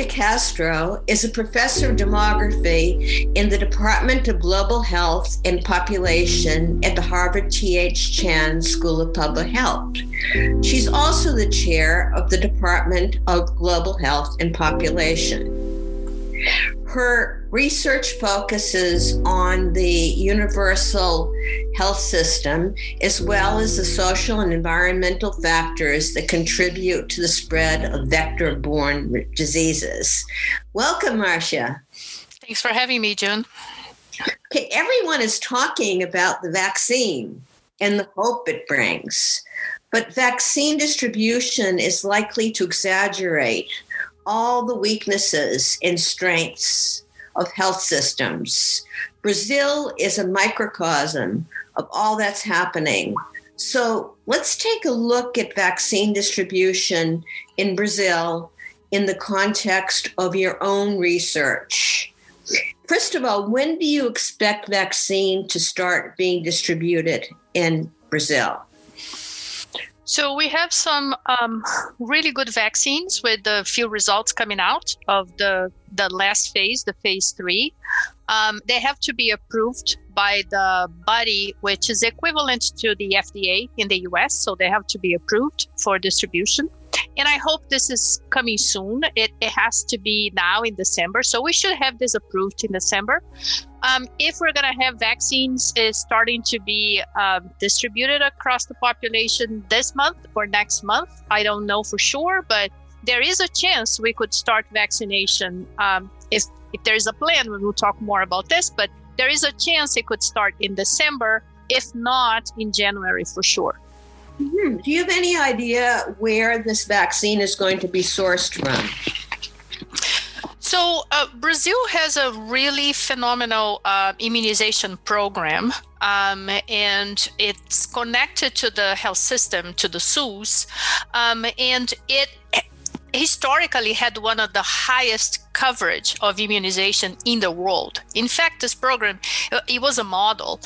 Castro is a professor of demography in the Department of Global Health and Population at the Harvard T.H. Chan School of Public Health. She's also the chair of the Department of Global Health and Population. Her research focuses on the universal health system as well as the social and environmental factors that contribute to the spread of vector borne diseases. Welcome, Marcia. Thanks for having me, June. Okay, everyone is talking about the vaccine and the hope it brings, but vaccine distribution is likely to exaggerate all the weaknesses and strengths of health systems. Brazil is a microcosm of all that's happening. So let's take a look at vaccine distribution in Brazil in the context of your own research. First of all, when do you expect vaccine to start being distributed in Brazil? So we have some um, really good vaccines with a few results coming out of the the last phase, the phase three. Um, they have to be approved by the body which is equivalent to the FDA in the US. So they have to be approved for distribution. And I hope this is coming soon. It, it has to be now in December. So we should have this approved in December. Um, if we're going to have vaccines is starting to be um, distributed across the population this month or next month, I don't know for sure, but there is a chance we could start vaccination um, if if there is a plan. We will talk more about this, but there is a chance it could start in December, if not in January for sure. Mm-hmm. Do you have any idea where this vaccine is going to be sourced from? So, uh, Brazil has a really phenomenal uh, immunization program, um, and it's connected to the health system, to the SUS, um, and it historically had one of the highest coverage of immunization in the world. In fact, this program uh, it was a model.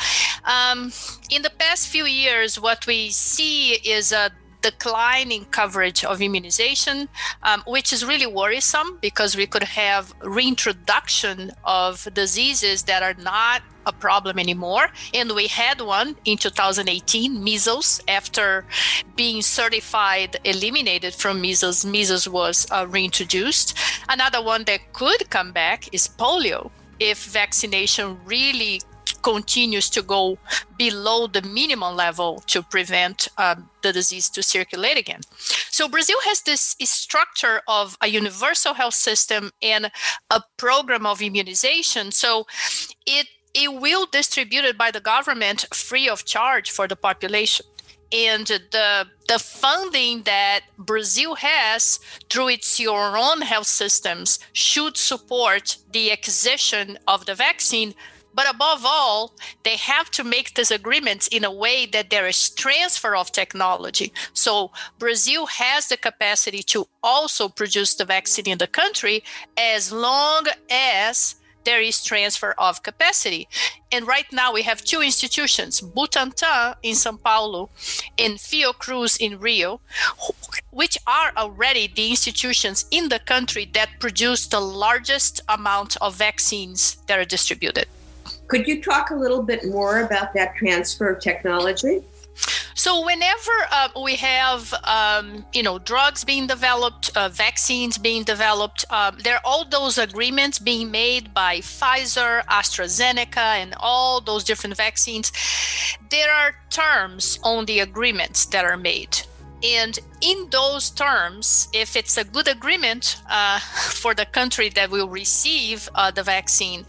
Um, in the past few years, what we see is a declining coverage of immunization, um, which is really worrisome because we could have reintroduction of diseases that are not a problem anymore. And we had one in 2018, measles, after being certified eliminated from measles, measles was uh, reintroduced. Another one that could come back is polio if vaccination really continues to go below the minimum level to prevent um, the disease to circulate again. So Brazil has this structure of a universal health system and a program of immunization. So it it will distributed by the government free of charge for the population and the the funding that Brazil has through its your own health systems should support the acquisition of the vaccine but above all, they have to make these agreements in a way that there is transfer of technology. So Brazil has the capacity to also produce the vaccine in the country as long as there is transfer of capacity. And right now we have two institutions, Butantan in Sao Paulo and Fiocruz in Rio, which are already the institutions in the country that produce the largest amount of vaccines that are distributed. Could you talk a little bit more about that transfer of technology? So whenever uh, we have, um, you know, drugs being developed, uh, vaccines being developed, um, there are all those agreements being made by Pfizer, AstraZeneca, and all those different vaccines. There are terms on the agreements that are made. And in those terms, if it's a good agreement uh, for the country that will receive uh, the vaccine,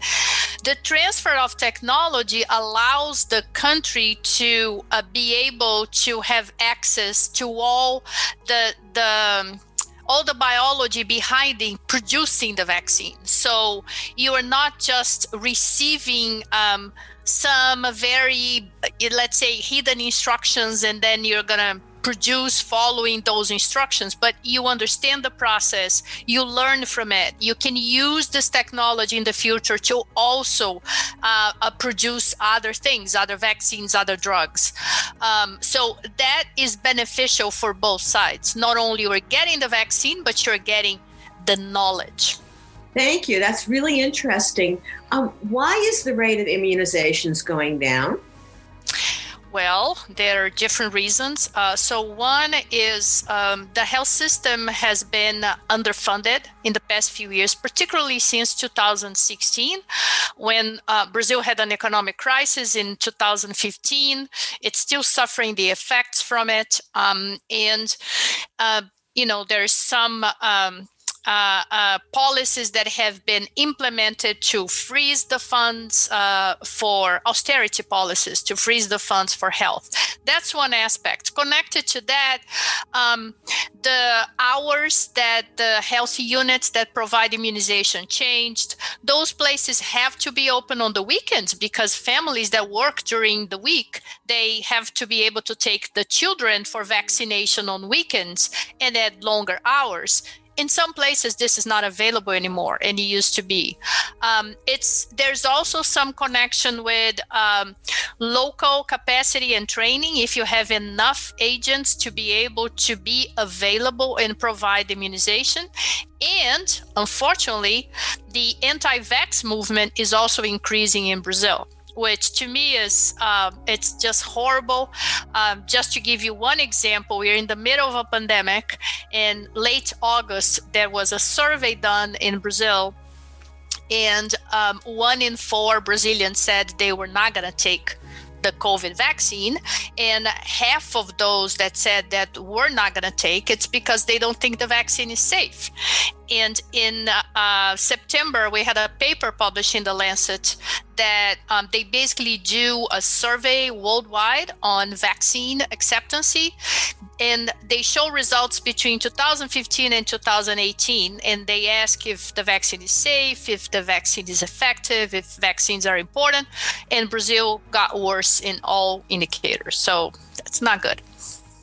the transfer of technology allows the country to uh, be able to have access to all the the all the biology behind the producing the vaccine. So you are not just receiving um, some very, let's say, hidden instructions, and then you're gonna produce following those instructions, but you understand the process, you learn from it. You can use this technology in the future to also uh, uh, produce other things, other vaccines, other drugs. Um, so that is beneficial for both sides. Not only you're getting the vaccine, but you're getting the knowledge. Thank you. That's really interesting. Um, why is the rate of immunizations going down? Well, there are different reasons. Uh, so, one is um, the health system has been underfunded in the past few years, particularly since 2016, when uh, Brazil had an economic crisis in 2015. It's still suffering the effects from it. Um, and, uh, you know, there's some. Um, uh, uh, policies that have been implemented to freeze the funds uh, for austerity policies, to freeze the funds for health. That's one aspect. Connected to that, um, the hours that the health units that provide immunization changed. Those places have to be open on the weekends because families that work during the week they have to be able to take the children for vaccination on weekends and at longer hours in some places this is not available anymore and it used to be. Um, it's there's also some connection with um, local capacity and training if you have enough agents to be able to be available and provide immunization. And unfortunately the anti-vax movement is also increasing in brazil which to me is uh, it's just horrible. Um, just to give you one example, we're in the middle of a pandemic. In late August, there was a survey done in Brazil, and um, one in four Brazilians said they were not going to take the COVID vaccine, and half of those that said that we're not going to take it's because they don't think the vaccine is safe. And in uh, September, we had a paper published in the Lancet that um, they basically do a survey worldwide on vaccine acceptancy and they show results between 2015 and 2018 and they ask if the vaccine is safe if the vaccine is effective if vaccines are important and brazil got worse in all indicators. So that's not good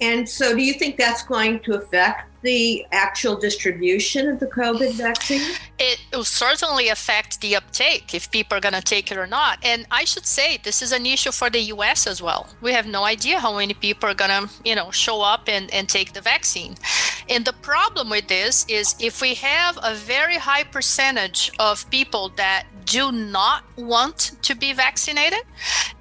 and so do you think that's going to affect the actual distribution of the COVID vaccine? It will certainly affect the uptake if people are going to take it or not. And I should say this is an issue for the US as well. We have no idea how many people are going to, you know, show up and, and take the vaccine. And the problem with this is if we have a very high percentage of people that do not want to be vaccinated,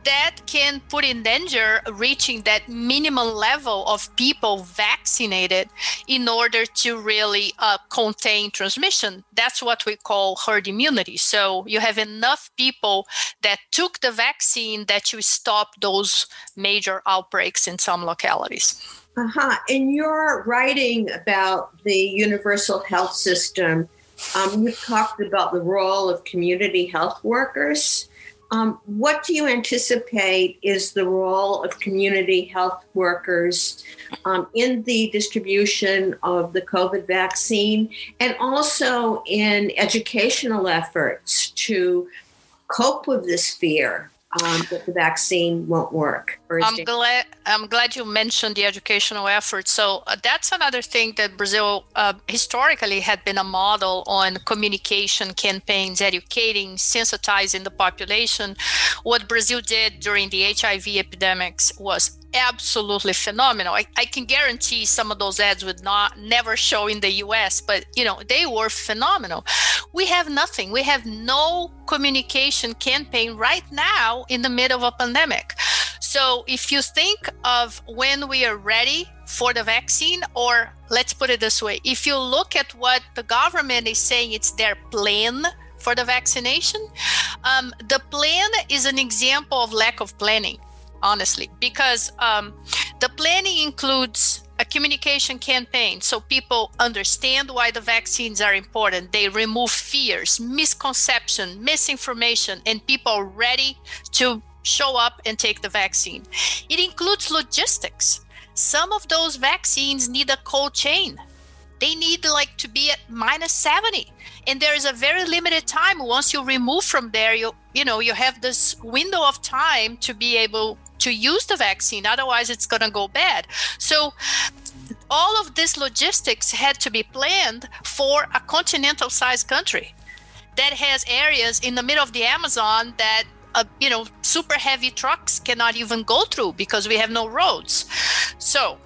that can put in danger reaching that minimum level of people vaccinated in order to really uh, contain transmission. That's what we call herd immunity. So you have enough people that took the vaccine that you stop those major outbreaks in some localities. Uh-huh. In your writing about the universal health system, um, you talked about the role of community health workers. Um, what do you anticipate is the role of community health workers um, in the distribution of the COVID vaccine and also in educational efforts to cope with this fear um, that the vaccine won't work. I'm glad. I'm glad you mentioned the educational effort. So uh, that's another thing that Brazil uh, historically had been a model on communication campaigns, educating, sensitizing the population. What Brazil did during the HIV epidemics was absolutely phenomenal. I, I can guarantee some of those ads would not never show in the US, but you know, they were phenomenal. We have nothing. We have no communication campaign right now in the middle of a pandemic. So if you think of when we are ready for the vaccine, or let's put it this way, if you look at what the government is saying it's their plan for the vaccination, um, the plan is an example of lack of planning honestly, because um, the planning includes a communication campaign so people understand why the vaccines are important. They remove fears, misconception, misinformation, and people are ready to show up and take the vaccine. It includes logistics. Some of those vaccines need a cold chain. They need like to be at minus 70 and there is a very limited time once you remove from there you you know you have this window of time to be able to use the vaccine otherwise it's going to go bad so all of this logistics had to be planned for a continental sized country that has areas in the middle of the amazon that uh, you know super heavy trucks cannot even go through because we have no roads so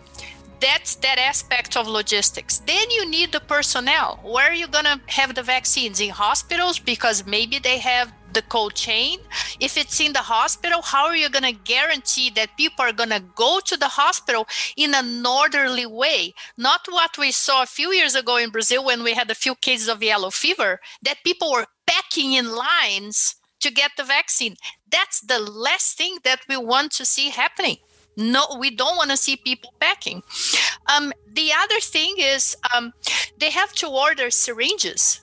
that's that aspect of logistics. Then you need the personnel. Where are you going to have the vaccines? In hospitals? Because maybe they have the cold chain. If it's in the hospital, how are you going to guarantee that people are going to go to the hospital in an orderly way? Not what we saw a few years ago in Brazil when we had a few cases of yellow fever, that people were packing in lines to get the vaccine. That's the last thing that we want to see happening. No we don't want to see people packing. Um, the other thing is um, they have to order syringes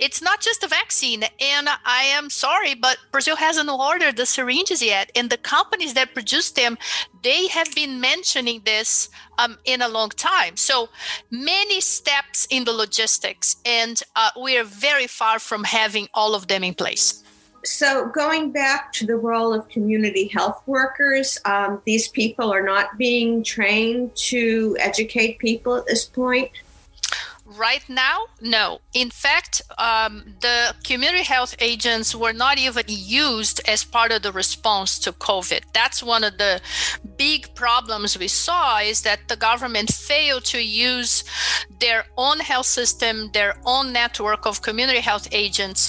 it's not just a vaccine and i am sorry but brazil hasn't ordered the syringes yet and the companies that produce them they have been mentioning this um, in a long time. So many steps in the logistics and uh, we are very far from having all of them in place. So going back to the role of community health workers um, these people are not being trained to educate people at this point right now? No. In fact um, the community health agents were not even used as part of the response to covid. That's one of the big problems we saw is that the government failed to use their own health system their own network of community health agents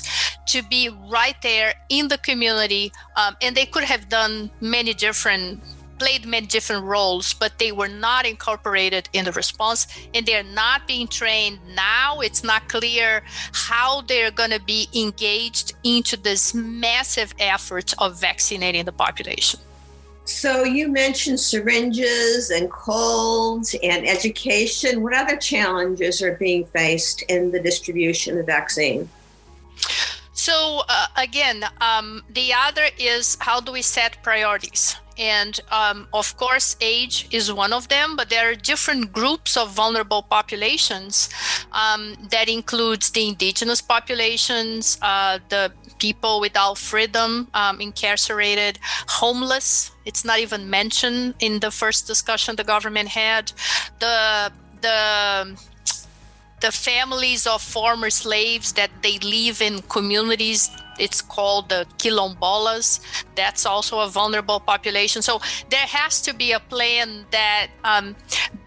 to be right there in the community um, and they could have done many different played many different roles, but they were not incorporated in the response and they're not being trained. Now it's not clear how they're going to be engaged into this massive effort of vaccinating the population. So you mentioned syringes and colds and education. What other challenges are being faced in the distribution of vaccine? So uh, again, um, the other is how do we set priorities? And um, of course, age is one of them, but there are different groups of vulnerable populations um, that includes the indigenous populations, uh, the people without freedom, um, incarcerated, homeless. It's not even mentioned in the first discussion the government had. The the the families of former slaves that they live in communities it's called the quilombolas. That's also a vulnerable population. So there has to be a plan that um,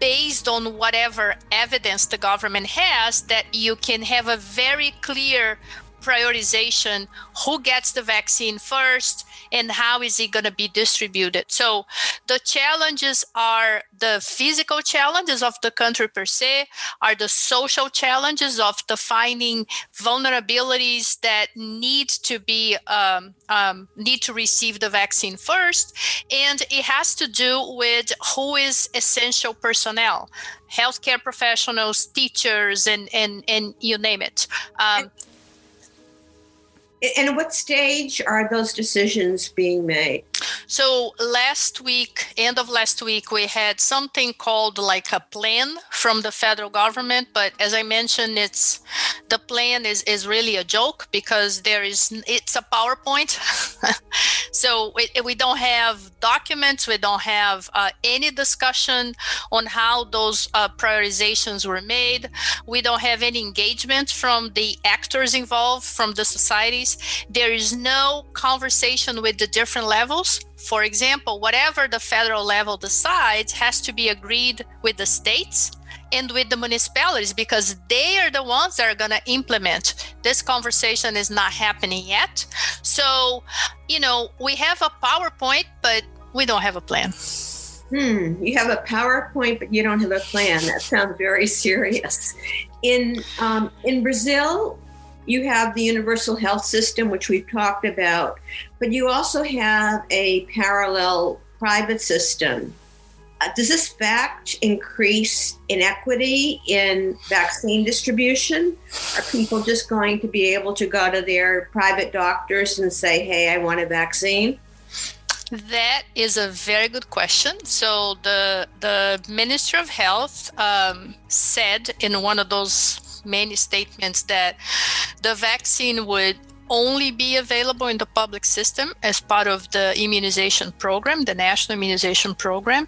based on whatever evidence the government has that you can have a very clear prioritization who gets the vaccine first and how is it going to be distributed. So the challenges are the physical challenges of the country per se are the social challenges of defining vulnerabilities that need to be um, um, need to receive the vaccine first and it has to do with who is essential personnel healthcare professionals teachers and and and you name it. Um, and what stage are those decisions being made? So last week, end of last week, we had something called like a plan from the federal government. But as I mentioned, it's the plan is is really a joke because there is it's a PowerPoint. so we, we don't have documents, we don't have uh, any discussion on how those uh, prioritizations were made. We don't have any engagement from the actors involved, from the societies. There is no conversation with the different levels for example, whatever the federal level decides has to be agreed with the states and with the municipalities because they are the ones that are going to implement. This conversation is not happening yet. So, you know, we have a PowerPoint, but we don't have a plan. Hmm, you have a PowerPoint, but you don't have a plan. That sounds very serious. In um, in Brazil, you have the universal health system, which we've talked about, but you also have a parallel private system. Uh, does this fact increase inequity in vaccine distribution? Are people just going to be able to go to their private doctors and say, hey, I want a vaccine? That is a very good question. So the the Minister of Health um, said in one of those many statements that the vaccine would only be available in the public system as part of the immunization program, the national immunization program.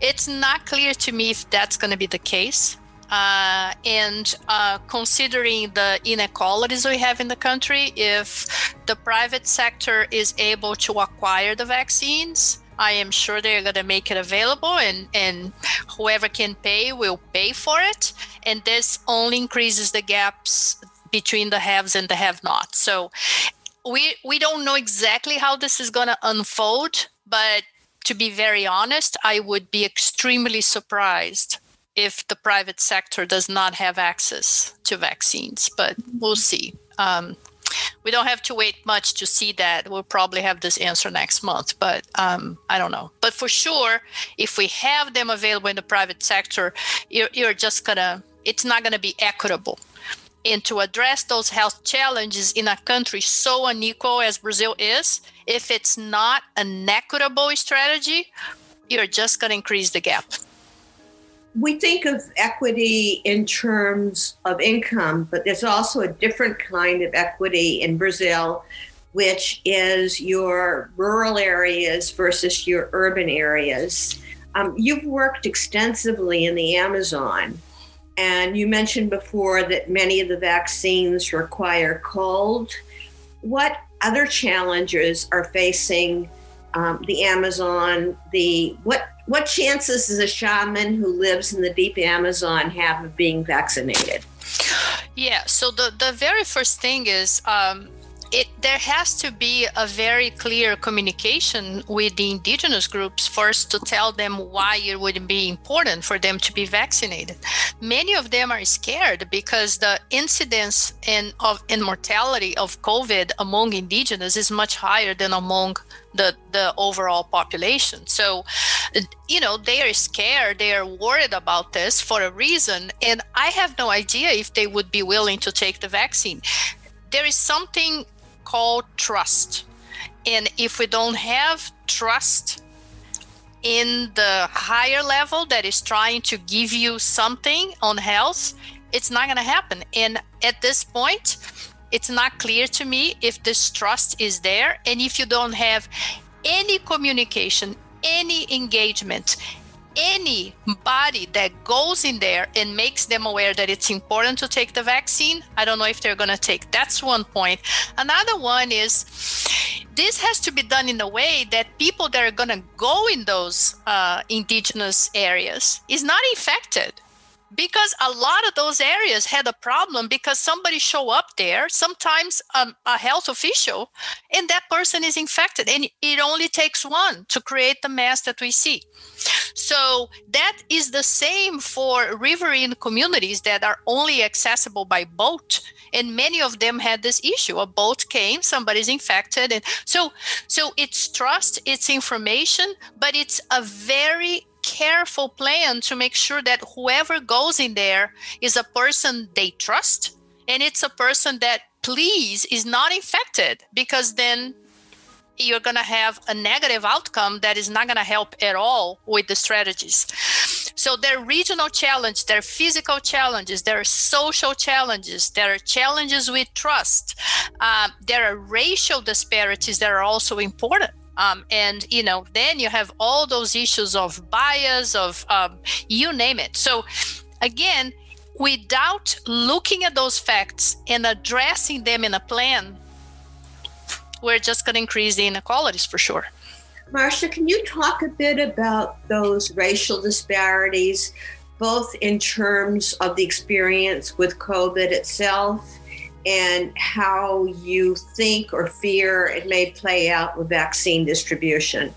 It's not clear to me if that's going to be the case. Uh, and uh, considering the inequalities we have in the country, if the private sector is able to acquire the vaccines, I am sure they're going to make it available, and, and whoever can pay will pay for it. And this only increases the gaps between the haves and the have nots. So we, we don't know exactly how this is going to unfold, but to be very honest, I would be extremely surprised if the private sector does not have access to vaccines, but we'll see. Um, we don't have to wait much to see that. We'll probably have this answer next month, but um, I don't know. But for sure, if we have them available in the private sector, you're, you're just gonna, it's not gonna be equitable. And to address those health challenges in a country so unequal as Brazil is, if it's not an equitable strategy, you're just gonna increase the gap we think of equity in terms of income, but there's also a different kind of equity in Brazil, which is your rural areas versus your urban areas. Um, you've worked extensively in the Amazon, and you mentioned before that many of the vaccines require cold. What other challenges are facing um, the Amazon? The what what chances does a shaman who lives in the deep Amazon have of being vaccinated? Yeah, so the, the very first thing is um, it there has to be a very clear communication with the indigenous groups first to tell them why it would be important for them to be vaccinated. Many of them are scared because the incidence in of mortality of COVID among indigenous is much higher than among the the overall population. So, you know, they are scared, they are worried about this for a reason, and I have no idea if they would be willing to take the vaccine. There is something called trust. And if we don't have trust in the higher level that is trying to give you something on health, it's not going to happen. And at this point, it's not clear to me if this trust is there. And if you don't have any communication, any engagement, anybody that goes in there and makes them aware that it's important to take the vaccine, I don't know if they're going to take. That's one point. Another one is this has to be done in a way that people that are going to go in those uh, indigenous areas is not infected because a lot of those areas had a problem because somebody show up there sometimes um, a health official and that person is infected and it only takes one to create the mess that we see. So that is the same for riverine communities that are only accessible by boat and many of them had this issue. A boat came somebody's infected and so so it's trust it's information but it's a very careful plan to make sure that whoever goes in there is a person they trust and it's a person that please is not infected because then you're going to have a negative outcome that is not going to help at all with the strategies. So there are regional challenges, there are physical challenges, there are social challenges, there are challenges with trust. Uh, there are racial disparities that are also important. Um, and you know, then you have all those issues of bias, of um, you name it. So again, without looking at those facts and addressing them in a plan, we're just going to increase the inequalities for sure. Marcia, can you talk a bit about those racial disparities, both in terms of the experience with COVID itself and how you think or fear it may play out with vaccine distribution?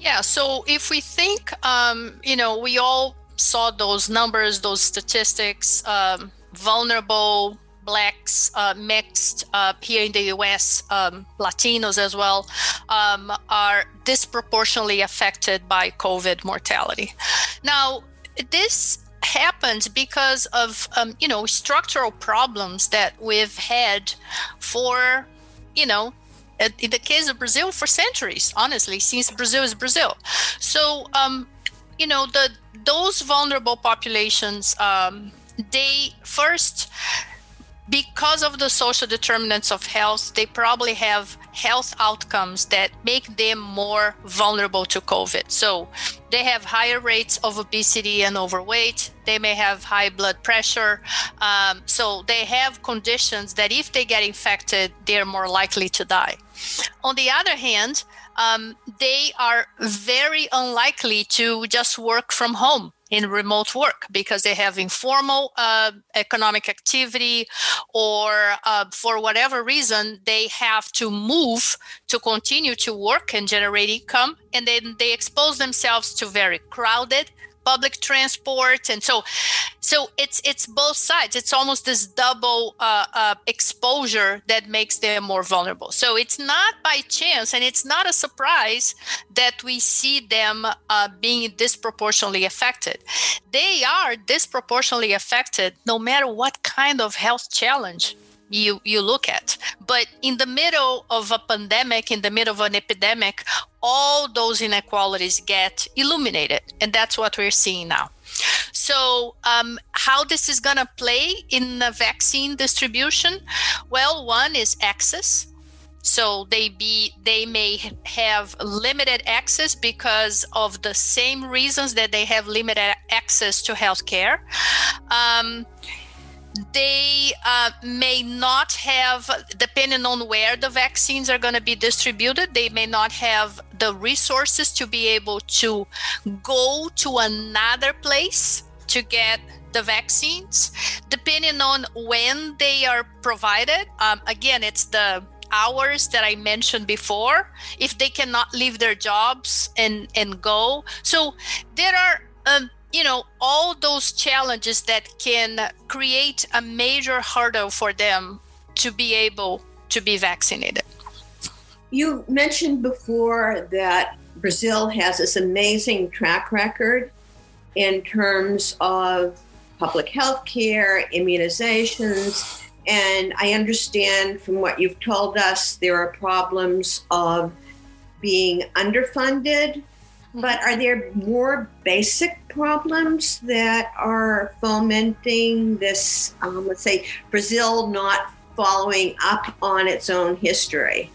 Yeah, so if we think, um, you know, we all saw those numbers, those statistics, um, vulnerable blacks, uh, mixed uh, here in the US, um, Latinos as well, um, are disproportionately affected by COVID mortality. Now, this happens because of um, you know structural problems that we've had for you know in the case of Brazil for centuries, honestly, since Brazil is Brazil. So, um, you know, the those vulnerable populations, um, they first because of the social determinants of health, they probably have health outcomes that make them more vulnerable to COVID. So they have higher rates of obesity and overweight. They may have high blood pressure. Um, so they have conditions that if they get infected, they're more likely to die. On the other hand, um, they are very unlikely to just work from home in remote work because they have informal uh, economic activity or uh, for whatever reason they have to move to continue to work and generate income and then they expose themselves to very crowded public transport. And so so it's it's both sides. It's almost this double uh, uh, exposure that makes them more vulnerable. So it's not by chance and it's not a surprise that we see them uh, being disproportionately affected. They are disproportionately affected no matter what kind of health challenge you you look at. But in the middle of a pandemic in the middle of an epidemic all those inequalities get illuminated and that's what we're seeing now. So um, how this is going to play in the vaccine distribution? Well one is access. So they be they may have limited access because of the same reasons that they have limited access to healthcare. Um, they uh, may not have, depending on where the vaccines are going to be distributed, they may not have the resources to be able to go to another place to get the vaccines. Depending on when they are provided, um, again, it's the hours that I mentioned before. If they cannot leave their jobs and and go, so there are. Um, you know all those challenges that can create a major hurdle for them to be able to be vaccinated. You mentioned before that brazil has this amazing track record in terms of public health care immunizations and i understand from what you've told us there are problems of being underfunded but are there more basic problems that are fomenting this, um, let's say, Brazil not following up on its own history?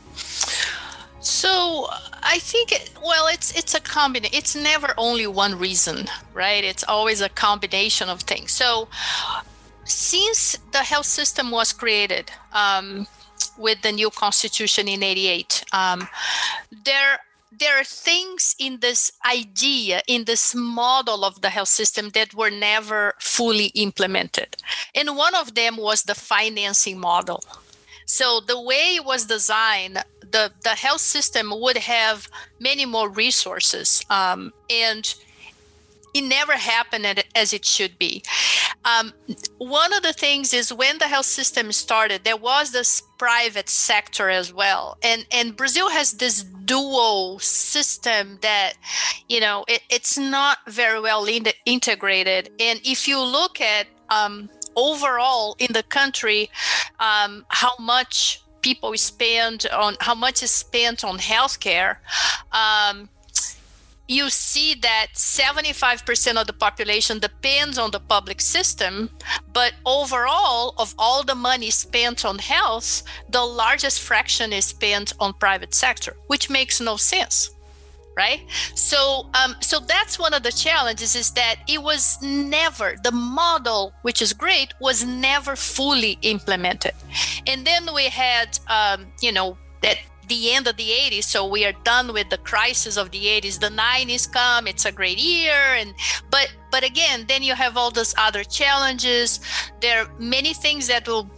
So I think well it's it's a combination it's never only one reason right it's always a combination of things so since the health system was created um, with the new constitution in 88 um, there there are things in this idea, in this model of the health system that were never fully implemented. And one of them was the financing model. So the way it was designed, the, the health system would have many more resources. Um, and it never happened as it should be. Um, one of the things is when the health system started, there was this private sector as well, and and Brazil has this dual system that, you know, it, it's not very well in- integrated. And if you look at um, overall in the country, um, how much people spend on how much is spent on healthcare. Um, you see that 75% of the population depends on the public system, but overall, of all the money spent on health, the largest fraction is spent on private sector, which makes no sense right? So um, so that's one of the challenges is that it was never the model which is great was never fully implemented. And then we had um, you know that the end of the 80s so we are done with the crisis of the 80s the 90s come it's a great year and but but again then you have all those other challenges. There are many things that will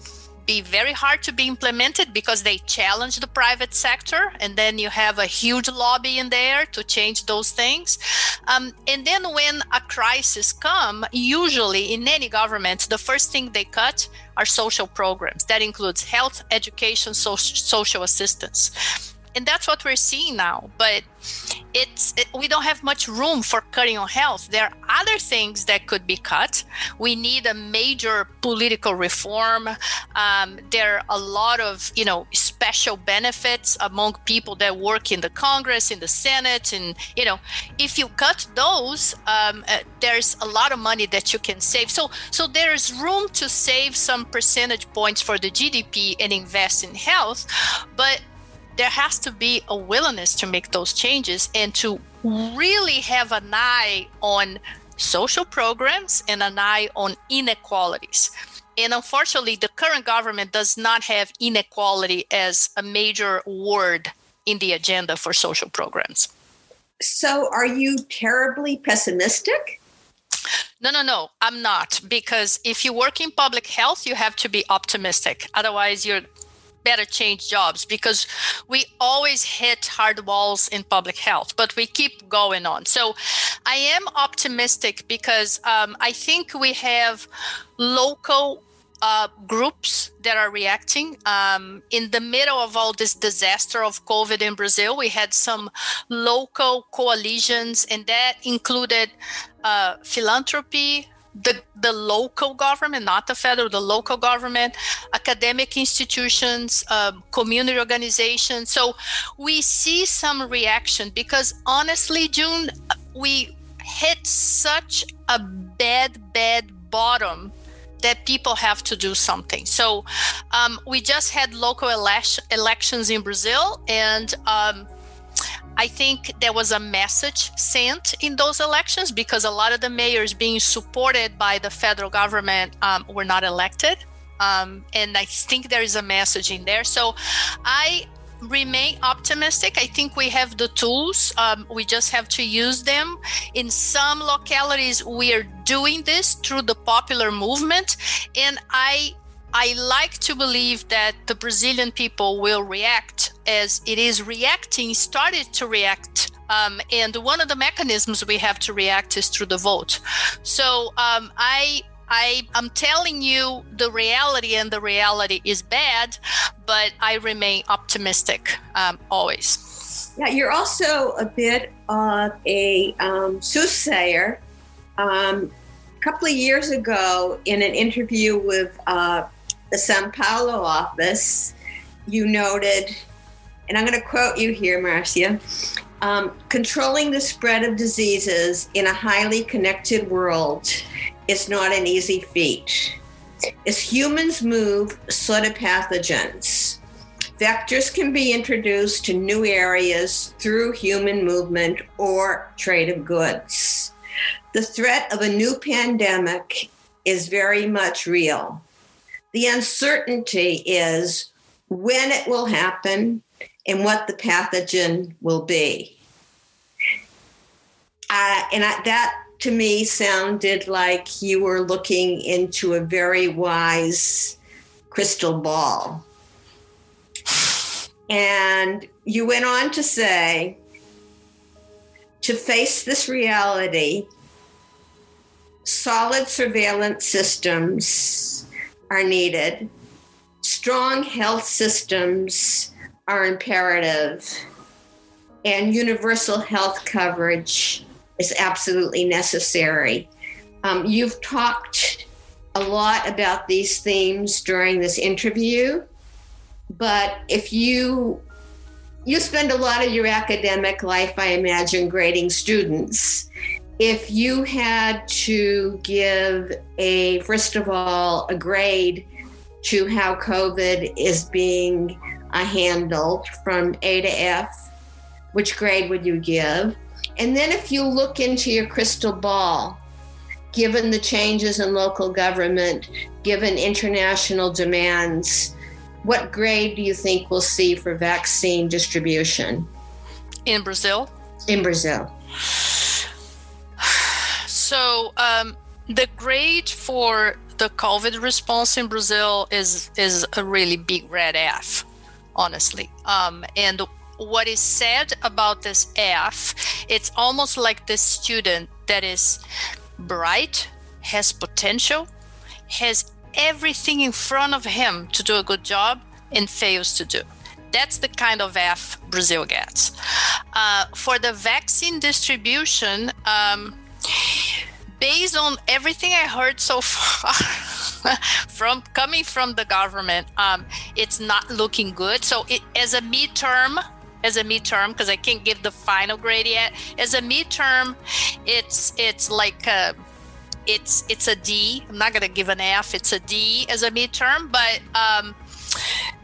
be very hard to be implemented because they challenge the private sector and then you have a huge lobby in there to change those things. Um, and then when a crisis come usually in any government the first thing they cut are social programs. That includes health education social, social assistance and that's what we're seeing now but it's it, we don't have much room for cutting on health. There are other things that could be cut. We need a major political reform. Um, there are a lot of you know special benefits among people that work in the congress in the senate and you know if you cut those um, uh, there's a lot of money that you can save. So so there's room to save some percentage points for the gdp and invest in health but there has to be a willingness to make those changes and to really have an eye on social programs and an eye on inequalities. And unfortunately, the current government does not have inequality as a major word in the agenda for social programs. So, are you terribly pessimistic? No, no, no, I'm not. Because if you work in public health, you have to be optimistic. Otherwise, you're better change jobs because we always hit hard walls in public health, but we keep going on. So I am optimistic because um, I think we have local uh, groups that are reacting. Um, in the middle of all this disaster of COVID in Brazil, we had some local coalitions, and that included uh, philanthropy, the, the local government, not the federal, the local government, academic institutions, um, community organizations. So we see some reaction because honestly, June, we hit such a bad, bad bottom that people have to do something. So um, we just had local ele- elections in Brazil, and um, I think there was a message sent in those elections because a lot of the mayors being supported by the federal government um, were not elected. Um, and I think there is a message in there. So I remain optimistic. I think we have the tools. Um, we just have to use them. In some localities, we are doing this through the popular movement. And I I like to believe that the Brazilian people will react as it is reacting, started to react. Um, and one of the mechanisms we have to react is through the vote. So um, I I am telling you the reality, and the reality is bad, but I remain optimistic um, always. Yeah, you're also a bit of a um, soothsayer. Um, a couple of years ago, in an interview with uh, the Sao Paulo office, you noted, and I'm going to quote you here, Marcia. Um, controlling the spread of diseases in a highly connected world is not an easy feat. As humans move, so do pathogens. Vectors can be introduced to new areas through human movement or trade of goods. The threat of a new pandemic is very much real. The uncertainty is when it will happen and what the pathogen will be. Uh, and I, that to me sounded like you were looking into a very wise crystal ball. And you went on to say to face this reality, solid surveillance systems are needed, strong health systems are imperative, and universal health coverage is absolutely necessary. Um, you've talked a lot about these themes during this interview, but if you you spend a lot of your academic life, I imagine, grading students. If you had to give a, first of all, a grade to how COVID is being uh, handled from A to F, which grade would you give? And then if you look into your crystal ball, given the changes in local government, given international demands, what grade do you think we'll see for vaccine distribution? In Brazil? In Brazil. So um, the grade for the COVID response in Brazil is is a really big red F, honestly. Um, and what is said about this F, it's almost like the student that is bright, has potential, has everything in front of him to do a good job, and fails to do. That's the kind of F Brazil gets. Uh, for the vaccine distribution, um, based on everything I heard so far from coming from the government, um, it's not looking good. So, it, as a midterm, as a midterm because I can't give the final grade yet. As a midterm, it's it's like a, it's it's a D. I'm not gonna give an F. It's a D as a midterm, but um,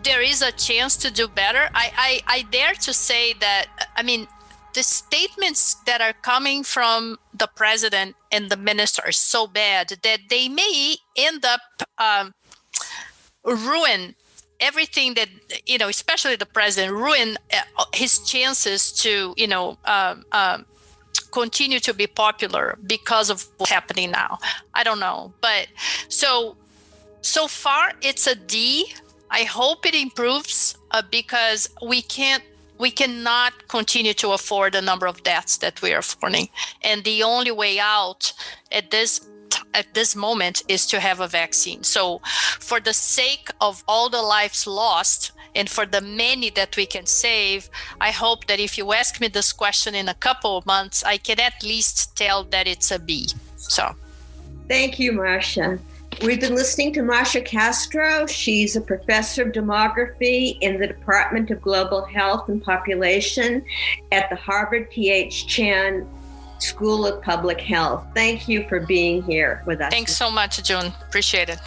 there is a chance to do better. I, I I dare to say that. I mean, the statements that are coming from the president and the minister are so bad that they may end up um, ruin everything that you know especially the president ruined uh, his chances to you know um, um, continue to be popular because of what's happening now. I don't know. But so so far it's a d. I hope it improves uh, because we can't we cannot continue to afford the number of deaths that we are affording and the only way out at this at this moment is to have a vaccine. So, for the sake of all the lives lost and for the many that we can save, I hope that if you ask me this question in a couple of months, I can at least tell that it's a B. So, thank you, Marcia. We've been listening to Marcia Castro. She's a professor of demography in the Department of Global Health and Population at the Harvard T.H. Chan School of Public Health. Thank you for being here with us. Thanks so much, June. Appreciate it.